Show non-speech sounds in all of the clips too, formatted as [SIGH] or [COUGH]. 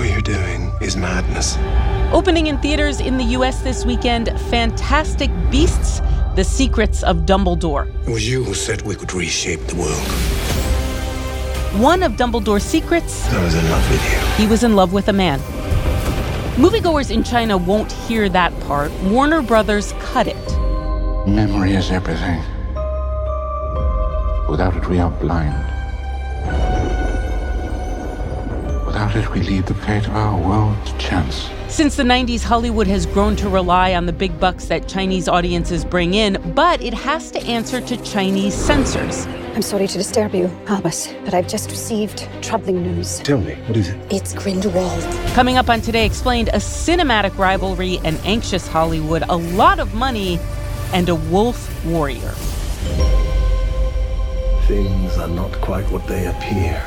What you're doing is madness. Opening in theaters in the US this weekend Fantastic Beasts The Secrets of Dumbledore. It was you who said we could reshape the world. One of Dumbledore's secrets I was in love with you. he was in love with a man. Moviegoers in China won't hear that part. Warner Brothers cut it. Memory is everything. Without it, we are blind. Without it, we leave the fate of oh, our world to chance. Since the 90s, Hollywood has grown to rely on the big bucks that Chinese audiences bring in, but it has to answer to Chinese censors. I'm sorry to disturb you, Albus, but I've just received troubling news. Tell me, what is it? It's Grindelwald. Coming up on Today Explained, a cinematic rivalry, an anxious Hollywood, a lot of money, and a wolf warrior. Things are not quite what they appear.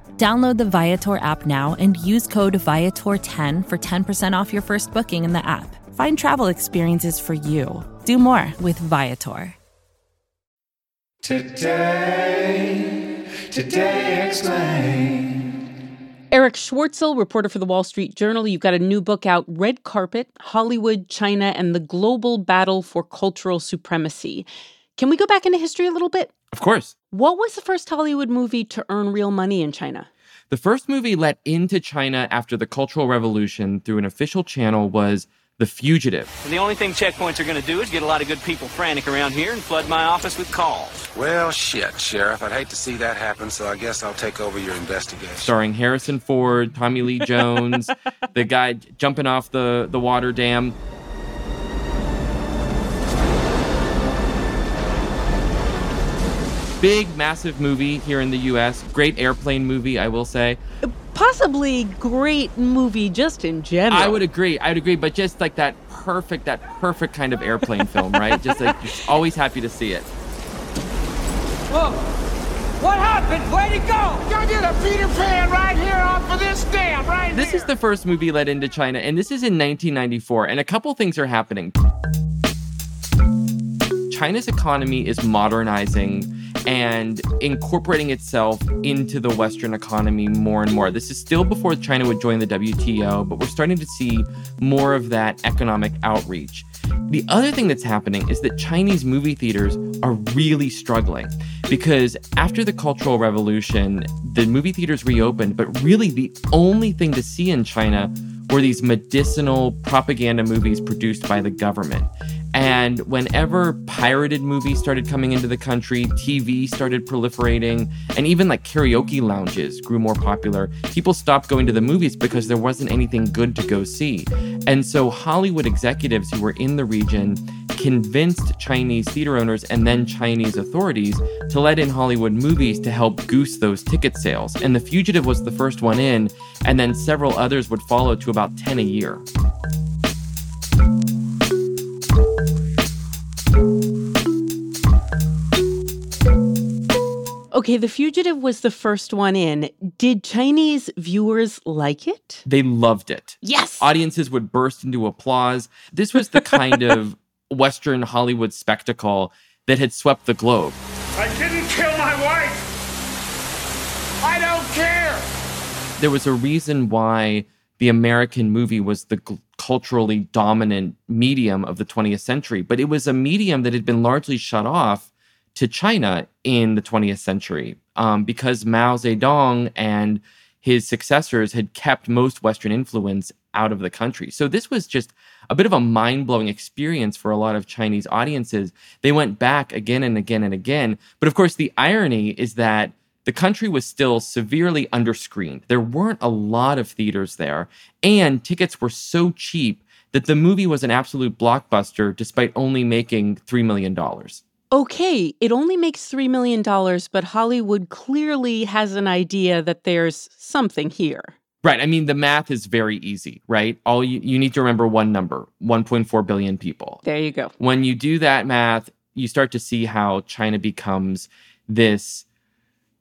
Download the Viator app now and use code Viator10 for 10% off your first booking in the app. Find travel experiences for you. Do more with Viator. Today, today explain. Erich Schwartzel, reporter for the Wall Street Journal, you've got a new book out Red Carpet Hollywood, China, and the Global Battle for Cultural Supremacy. Can we go back into history a little bit? Of course. What was the first Hollywood movie to earn real money in China? The first movie let into China after the Cultural Revolution through an official channel was The Fugitive. And the only thing checkpoints are going to do is get a lot of good people frantic around here and flood my office with calls. Well, shit, Sheriff. I'd hate to see that happen, so I guess I'll take over your investigation. Starring Harrison Ford, Tommy Lee Jones, [LAUGHS] the guy jumping off the, the water dam. Big, massive movie here in the US. Great airplane movie, I will say. Possibly great movie just in general. I would agree. I would agree, but just like that perfect, that perfect kind of airplane film, right? Just like you're always happy to see it. Whoa! What happened? Where'd it go? Go get a Peter Pan right here off of this dam, right This is the first movie let into China, and this is in 1994, and a couple things are happening. China's economy is modernizing and incorporating itself into the Western economy more and more. This is still before China would join the WTO, but we're starting to see more of that economic outreach. The other thing that's happening is that Chinese movie theaters are really struggling because after the Cultural Revolution, the movie theaters reopened, but really the only thing to see in China were these medicinal propaganda movies produced by the government. And whenever pirated movies started coming into the country, TV started proliferating, and even like karaoke lounges grew more popular, people stopped going to the movies because there wasn't anything good to go see. And so Hollywood executives who were in the region convinced Chinese theater owners and then Chinese authorities to let in Hollywood movies to help goose those ticket sales. And The Fugitive was the first one in, and then several others would follow to about 10 a year. Okay, The Fugitive was the first one in. Did Chinese viewers like it? They loved it. Yes. Audiences would burst into applause. This was the kind of [LAUGHS] Western Hollywood spectacle that had swept the globe. I didn't kill my wife! I don't care! There was a reason why the American movie was the g- culturally dominant medium of the 20th century, but it was a medium that had been largely shut off to China in the 20th century um, because Mao Zedong and his successors had kept most Western influence out of the country. So this was just a bit of a mind blowing experience for a lot of Chinese audiences. They went back again and again and again. But of course, the irony is that the country was still severely underscreened. There weren't a lot of theaters there, and tickets were so cheap that the movie was an absolute blockbuster despite only making $3 million. Okay, it only makes $3 million, but Hollywood clearly has an idea that there's something here. Right. I mean, the math is very easy, right? All you, you need to remember one number 1.4 billion people. There you go. When you do that math, you start to see how China becomes this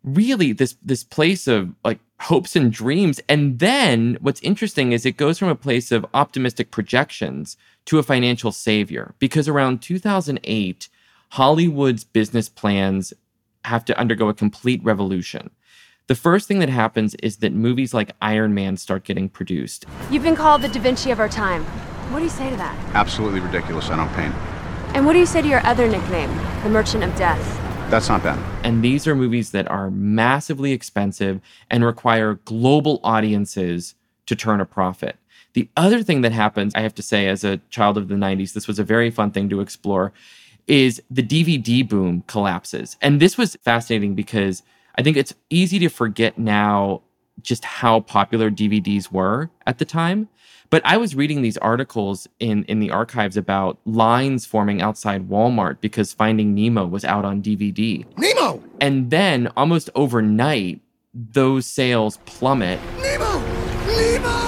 really this this place of like hopes and dreams and then what's interesting is it goes from a place of optimistic projections to a financial savior because around 2008 Hollywood's business plans have to undergo a complete revolution the first thing that happens is that movies like Iron Man start getting produced. You've been called the Da Vinci of our time. What do you say to that? Absolutely ridiculous. I don't paint. And what do you say to your other nickname, the Merchant of Death? That's not bad. And these are movies that are massively expensive and require global audiences to turn a profit. The other thing that happens, I have to say, as a child of the 90s, this was a very fun thing to explore, is the DVD boom collapses. And this was fascinating because I think it's easy to forget now just how popular DVDs were at the time. But I was reading these articles in, in the archives about lines forming outside Walmart because Finding Nemo was out on DVD. Nemo! And then almost overnight, those sales plummet. Nemo! Nemo!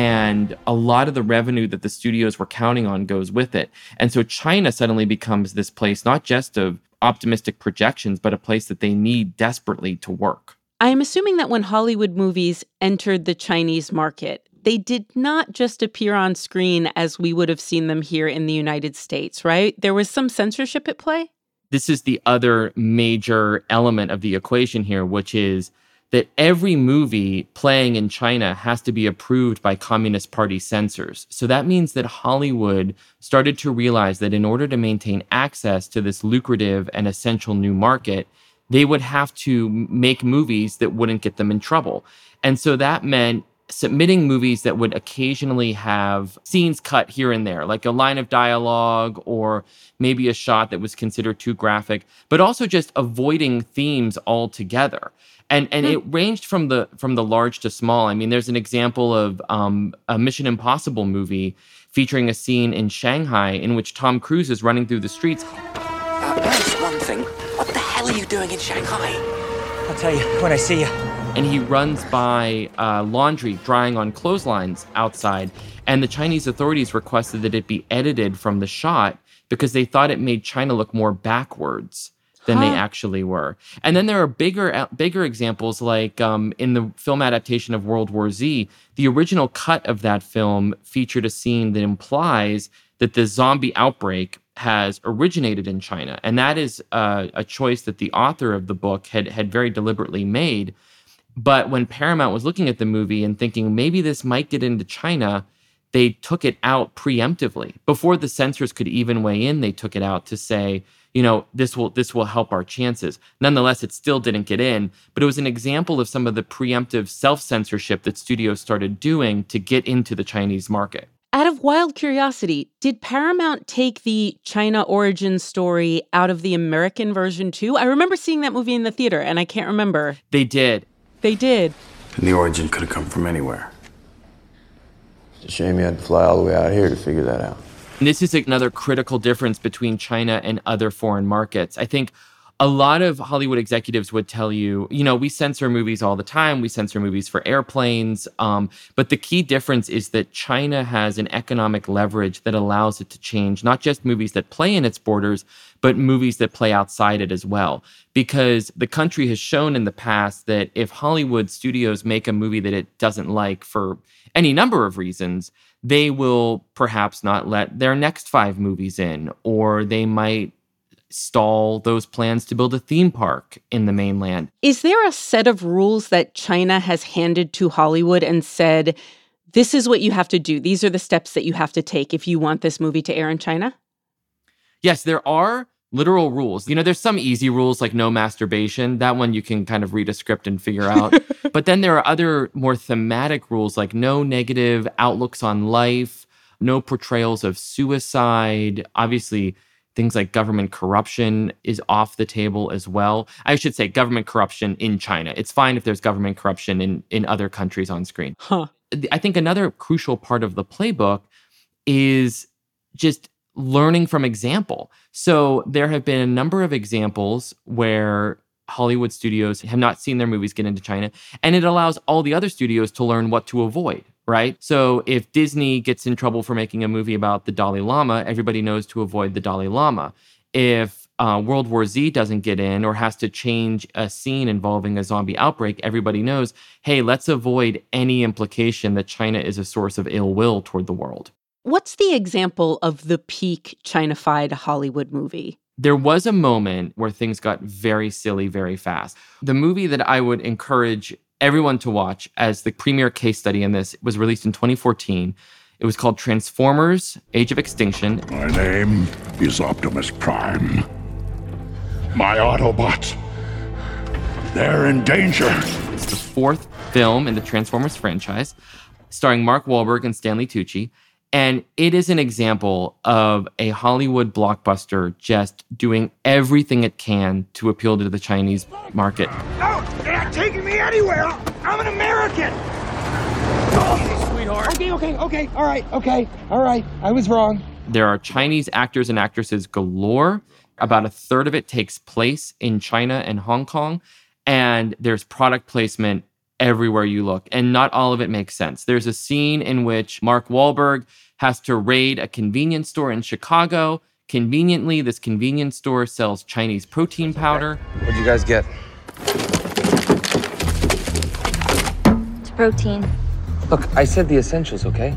And a lot of the revenue that the studios were counting on goes with it. And so China suddenly becomes this place not just of optimistic projections, but a place that they need desperately to work. I'm assuming that when Hollywood movies entered the Chinese market, they did not just appear on screen as we would have seen them here in the United States, right? There was some censorship at play. This is the other major element of the equation here, which is that every movie playing in China has to be approved by Communist Party censors. So that means that Hollywood started to realize that in order to maintain access to this lucrative and essential new market, they would have to make movies that wouldn't get them in trouble. And so that meant submitting movies that would occasionally have scenes cut here and there, like a line of dialogue or maybe a shot that was considered too graphic, but also just avoiding themes altogether. And and it ranged from the from the large to small. I mean, there's an example of um, a Mission Impossible movie featuring a scene in Shanghai in which Tom Cruise is running through the streets. Uh, just one thing. What the hell are you doing in Shanghai? I'll tell you when I see you and he runs by uh, laundry drying on clotheslines outside. And the Chinese authorities requested that it be edited from the shot because they thought it made China look more backwards than huh. they actually were. And then there are bigger uh, bigger examples like um, in the film adaptation of World War Z, the original cut of that film featured a scene that implies that the zombie outbreak has originated in China, and that is uh, a choice that the author of the book had had very deliberately made but when Paramount was looking at the movie and thinking maybe this might get into China, they took it out preemptively. Before the censors could even weigh in, they took it out to say, you know, this will this will help our chances. Nonetheless, it still didn't get in, but it was an example of some of the preemptive self-censorship that studios started doing to get into the Chinese market. Out of wild curiosity, did Paramount take the China origin story out of the American version too? I remember seeing that movie in the theater and I can't remember. They did. They did. And the origin could have come from anywhere. It's a shame you had to fly all the way out here to figure that out. And this is another critical difference between China and other foreign markets. I think a lot of Hollywood executives would tell you, you know, we censor movies all the time. We censor movies for airplanes. Um, but the key difference is that China has an economic leverage that allows it to change not just movies that play in its borders, but movies that play outside it as well. Because the country has shown in the past that if Hollywood studios make a movie that it doesn't like for any number of reasons, they will perhaps not let their next five movies in, or they might stall those plans to build a theme park in the mainland. Is there a set of rules that China has handed to Hollywood and said, this is what you have to do? These are the steps that you have to take if you want this movie to air in China? Yes, there are literal rules. You know, there's some easy rules like no masturbation. That one you can kind of read a script and figure out. [LAUGHS] but then there are other more thematic rules like no negative outlooks on life, no portrayals of suicide. Obviously, things like government corruption is off the table as well. I should say government corruption in China. It's fine if there's government corruption in in other countries on screen. Huh. I think another crucial part of the playbook is just learning from example. So there have been a number of examples where Hollywood studios have not seen their movies get into China. And it allows all the other studios to learn what to avoid, right? So if Disney gets in trouble for making a movie about the Dalai Lama, everybody knows to avoid the Dalai Lama. If uh, World War Z doesn't get in or has to change a scene involving a zombie outbreak, everybody knows, hey, let's avoid any implication that China is a source of ill will toward the world. What's the example of the peak Chinafied Hollywood movie? There was a moment where things got very silly very fast. The movie that I would encourage everyone to watch as the premier case study in this was released in 2014. It was called Transformers Age of Extinction. My name is Optimus Prime. My Autobots, they're in danger. It's the fourth film in the Transformers franchise, starring Mark Wahlberg and Stanley Tucci. And it is an example of a Hollywood blockbuster just doing everything it can to appeal to the Chinese market. They're not taking me anywhere. I'm an American. Oh, sweetheart. Okay, okay, okay. All right, okay. All right. I was wrong. There are Chinese actors and actresses galore. About a third of it takes place in China and Hong Kong. And there's product placement everywhere you look. And not all of it makes sense. There's a scene in which Mark Wahlberg has to raid a convenience store in Chicago. Conveniently, this convenience store sells Chinese protein powder. What'd you guys get? Protein. Look, I said the essentials, okay?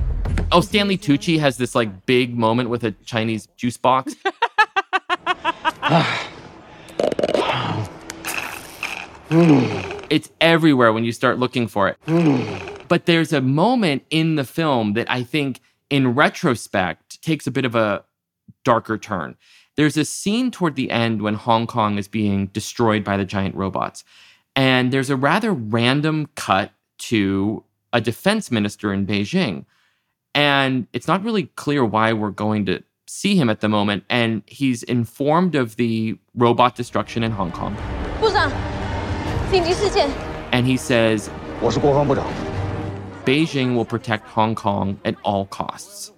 Oh, Stanley Tucci has this like big moment with a Chinese juice box. [LAUGHS] [SIGHS] it's everywhere when you start looking for it. [SIGHS] but there's a moment in the film that I think, in retrospect, takes a bit of a darker turn. There's a scene toward the end when Hong Kong is being destroyed by the giant robots. And there's a rather random cut to a defense minister in Beijing. And it's not really clear why we're going to see him at the moment. And he's informed of the robot destruction in Hong Kong. And he says, Beijing will protect Hong Kong at all costs.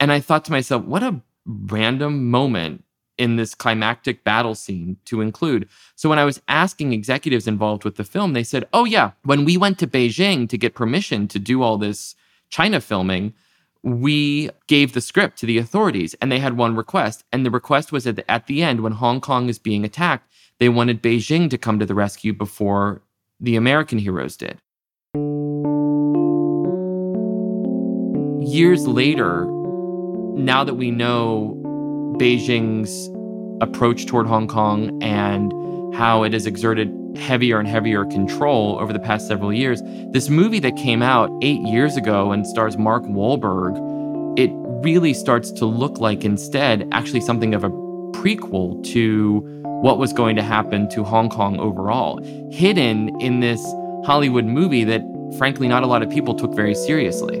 And I thought to myself, what a random moment in this climactic battle scene to include. So when I was asking executives involved with the film, they said, oh, yeah, when we went to Beijing to get permission to do all this China filming, we gave the script to the authorities and they had one request. And the request was that at the end, when Hong Kong is being attacked, they wanted Beijing to come to the rescue before the American heroes did. Years later, now that we know Beijing's approach toward Hong Kong and how it has exerted heavier and heavier control over the past several years, this movie that came out eight years ago and stars Mark Wahlberg, it really starts to look like instead actually something of a prequel to what was going to happen to Hong Kong overall, hidden in this Hollywood movie that frankly not a lot of people took very seriously.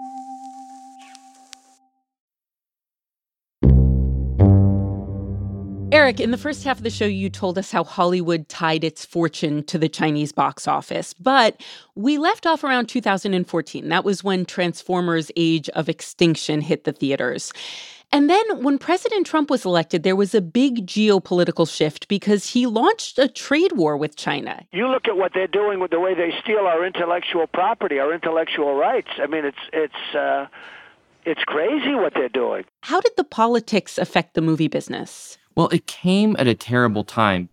Erich, in the first half of the show, you told us how Hollywood tied its fortune to the Chinese box office. But we left off around 2014. That was when Transformers Age of Extinction hit the theaters. And then when President Trump was elected, there was a big geopolitical shift because he launched a trade war with China. You look at what they're doing with the way they steal our intellectual property, our intellectual rights. I mean, it's it's uh, it's crazy what they're doing. How did the politics affect the movie business? Well, it came at a terrible time.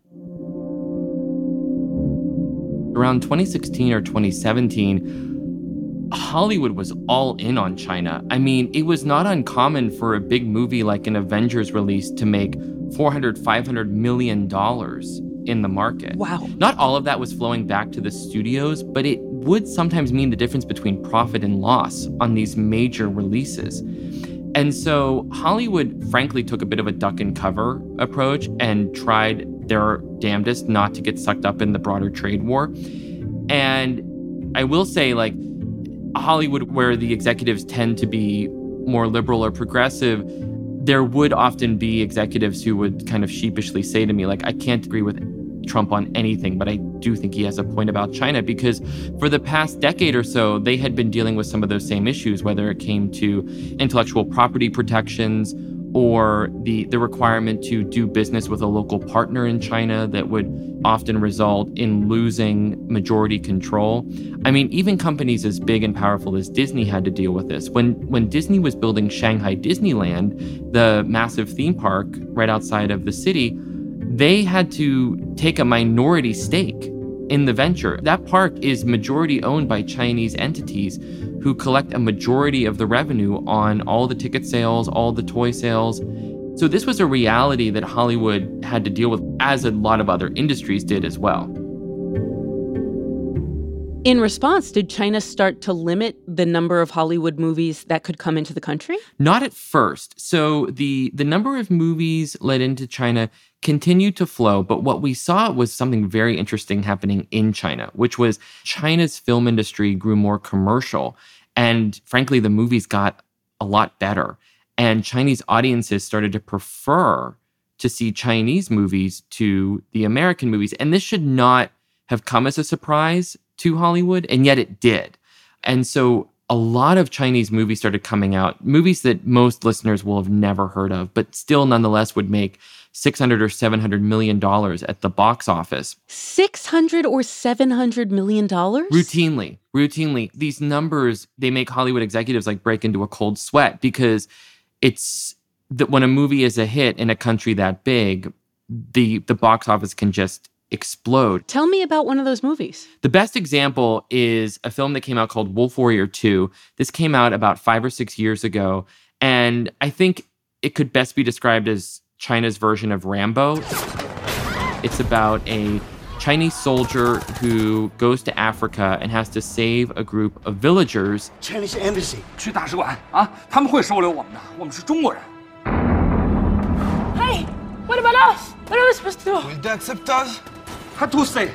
Around 2016 or 2017, Hollywood was all in on China. I mean, it was not uncommon for a big movie like an Avengers release to make 400, 500 million dollars in the market. Wow. Not all of that was flowing back to the studios, but it would sometimes mean the difference between profit and loss on these major releases. And so Hollywood, frankly, took a bit of a duck and cover approach and tried their damnedest not to get sucked up in the broader trade war. And I will say, like, Hollywood, where the executives tend to be more liberal or progressive, there would often be executives who would kind of sheepishly say to me, like, I can't agree with Trump on anything, but I do think he has a point about China because for the past decade or so, they had been dealing with some of those same issues, whether it came to intellectual property protections or the, the requirement to do business with a local partner in China that would often result in losing majority control. I mean, even companies as big and powerful as Disney had to deal with this. When when Disney was building Shanghai Disneyland, the massive theme park right outside of the city, they had to take a minority stake in the venture. That park is majority owned by Chinese entities who collect a majority of the revenue on all the ticket sales, all the toy sales. So this was a reality that Hollywood had to deal with, as a lot of other industries did as well. In response, did China start to limit the number of Hollywood movies that could come into the country? Not at first. So the the number of movies let into China continued to flow, but what we saw was something very interesting happening in China, which was China's film industry grew more commercial and frankly the movies got a lot better and Chinese audiences started to prefer to see Chinese movies to the American movies. And this should not have come as a surprise to Hollywood, and yet it did. And so a lot of Chinese movies started coming out, movies that most listeners will have never heard of, but still nonetheless would make 600 or 700 million dollars at the box office. 600 or 700 million dollars? Routinely, routinely. These numbers, they make Hollywood executives like break into a cold sweat because it's that when a movie is a hit in a country that big, the the box office can just explode. Tell me about one of those movies. The best example is a film that came out called Wolf Warrior 2. This came out about 5 or 6 years ago and I think it could best be described as China's version of Rambo. It's about a Chinese soldier who goes to Africa and has to save a group of villagers. Chinese embassy 去大使馆啊，他们会收留我们的，我们是中国人。 Hey, what about us? What are we supposed to do? Will they accept us? Had to say,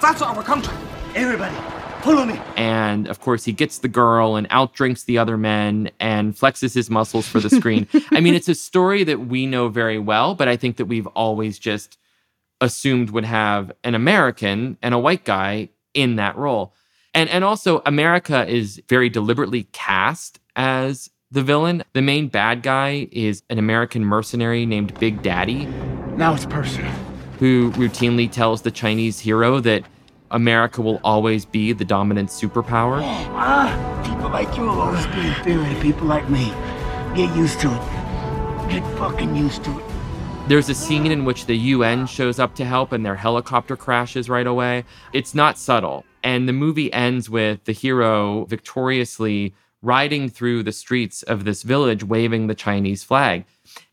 that's our country. Everybody, follow me. And of course, he gets the girl and outdrinks the other men and flexes his muscles for the screen. I mean, it's a story that we know very well, but I think that we've always just assumed would have an American and a white guy in that role. And and also America is very deliberately cast as the villain. The main bad guy is an American mercenary named Big Daddy. Now it's personal. Who routinely tells the Chinese hero that America will always be the dominant superpower. [GASPS] Ah, people like you will always be inferior to people like me. Get used to it. Get fucking used to it. There's a scene in which the UN shows up to help and their helicopter crashes right away. It's not subtle. And the movie ends with the hero victoriously riding through the streets of this village waving the Chinese flag.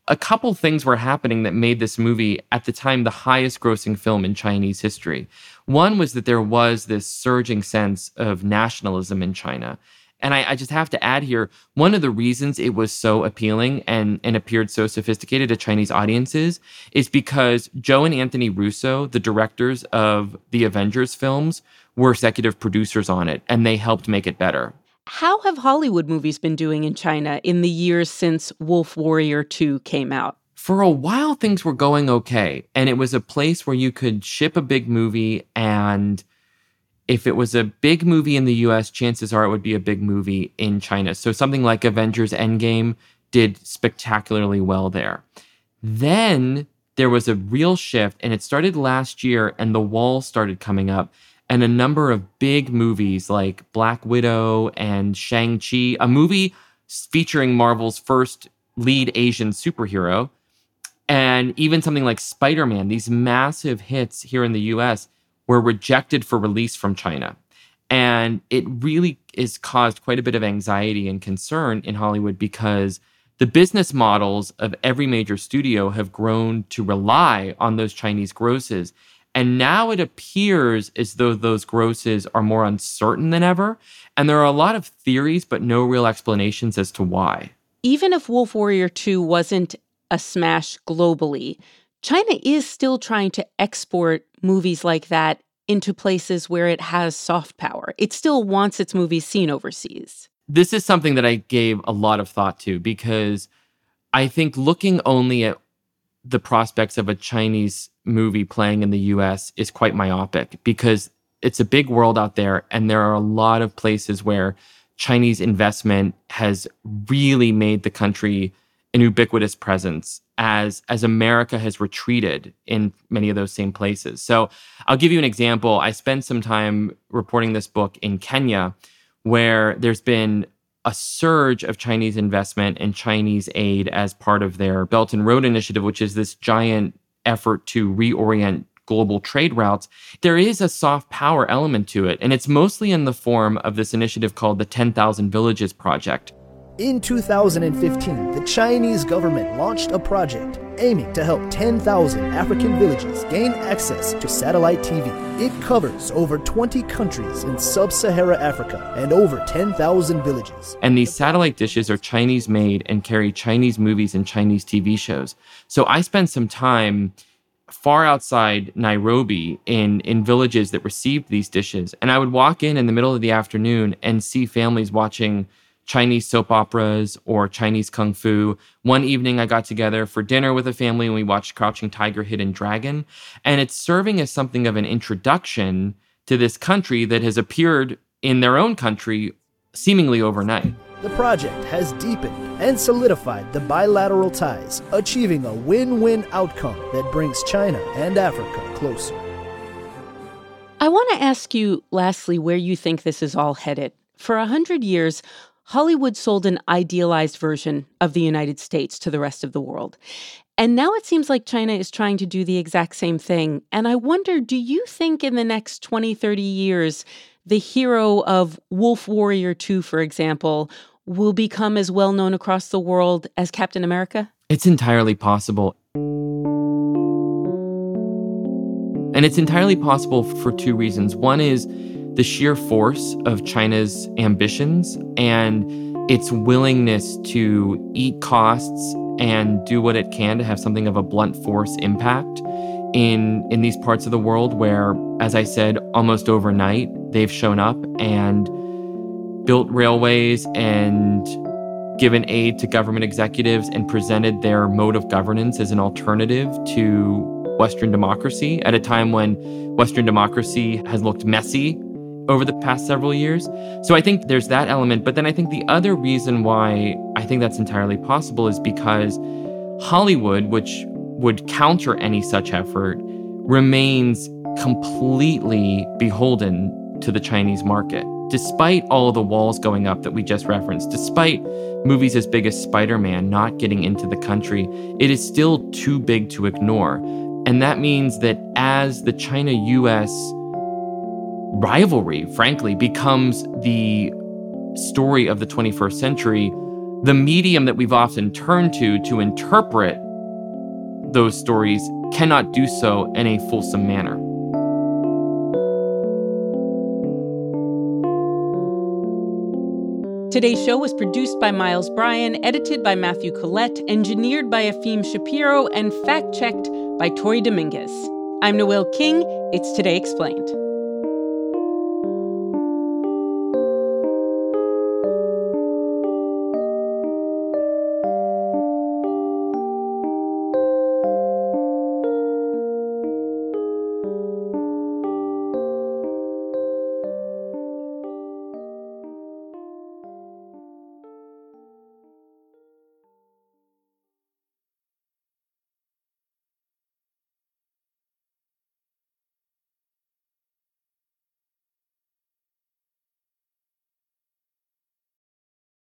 A couple things were happening that made this movie, at the time, the highest grossing film in Chinese history. One was that there was this surging sense of nationalism in China. And I, I, just have to add here one of the reasons it was so appealing and, and appeared so sophisticated to Chinese audiences is because Joe and Anthony Russo, the directors of the Avengers films, were executive producers on it and they helped make it better. How have Hollywood movies been doing in China in the years since Wolf Warrior 2 came out? For a while, things were going okay. And it was a place where you could ship a big movie and if it was a big movie in the US, chances are it would be a big movie in China. So something like Avengers Endgame did spectacularly well there. Then there was a real shift, and it started last year, and the wall started coming up. And a number of big movies like Black Widow and Shang-Chi, a movie featuring Marvel's first lead Asian superhero, and even something like Spider Man, these massive hits here in the US were rejected for release from China. And it really has caused quite a bit of anxiety and concern in Hollywood because the business models of every major studio have grown to rely on those Chinese grosses. And now it appears as though those grosses are more uncertain than ever. And there are a lot of theories, but no real explanations as to why. Even if Wolf Warrior 2 wasn't a smash globally, China is still trying to export movies like that into places where it has soft power. It still wants its movies seen overseas. This is something that I gave a lot of thought to because I think looking only at the prospects of a Chinese movie playing in the US is quite myopic because it's a big world out there and there are a lot of places where Chinese investment has really made the country an ubiquitous presence as as America has retreated in many of those same places. So I'll give you an example. I spent some time reporting this book in Kenya, where there's been a surge of Chinese investment and Chinese aid as part of their Belt and Road Initiative, which is this giant effort to reorient global trade routes, there is a soft power element to it. And it's mostly in the form of this initiative called the 10,000 Villages Project. In 2015, the Chinese government launched a project aiming to help 10,000 African villages gain access to satellite TV. It covers over 20 countries in sub Sahara Africa and over 10,000 villages. And these satellite dishes are Chinese made and carry Chinese movies and Chinese TV shows. So I spent some time far outside Nairobi in in villages that received these dishes and I would walk in in the middle of the afternoon and see families watching Chinese soap operas or Chinese kung fu. One evening, I got together for dinner with a family and we watched Crouching Tiger, Hidden Dragon. And it's serving as something of an introduction to this country that has appeared in their own country seemingly overnight. The project has deepened and solidified the bilateral ties, achieving a win win outcome that brings China and Africa closer. I want to ask you, lastly, where you think this is all headed. For a hundred years, Hollywood sold an idealized version of the United States to the rest of the world. And now it seems like China is trying to do the exact same thing. And I wonder do you think in the next 20, 30 years, the hero of Wolf Warrior 2, for example, will become as well known across the world as Captain America? It's entirely possible. And it's entirely possible for two reasons. One is the sheer force of China's ambitions and its willingness to eat costs and do what it can to have something of a blunt force impact in in these parts of the world where as I said almost overnight they've shown up and built railways and given aid to government executives and presented their mode of governance as an alternative to Western democracy at a time when Western democracy has looked messy over the past several years. So I think there's that element. But then I think the other reason why I think that's entirely possible is because Hollywood, which would counter any such effort, remains completely beholden to the Chinese market. Despite all the walls going up that we just referenced, despite movies as big as Spider Man not getting into the country, it is still too big to ignore. And that means that as the China US rivalry, frankly, becomes the story of the 21st century, the medium that we've often turned to to interpret those stories cannot do so in a fulsome manner. Today's show was produced by Miles Bryan, edited by Matthew Collette, engineered by Efim Shapiro, and fact checked by Tori Dominguez. I'm Noel King. It's Today Explained.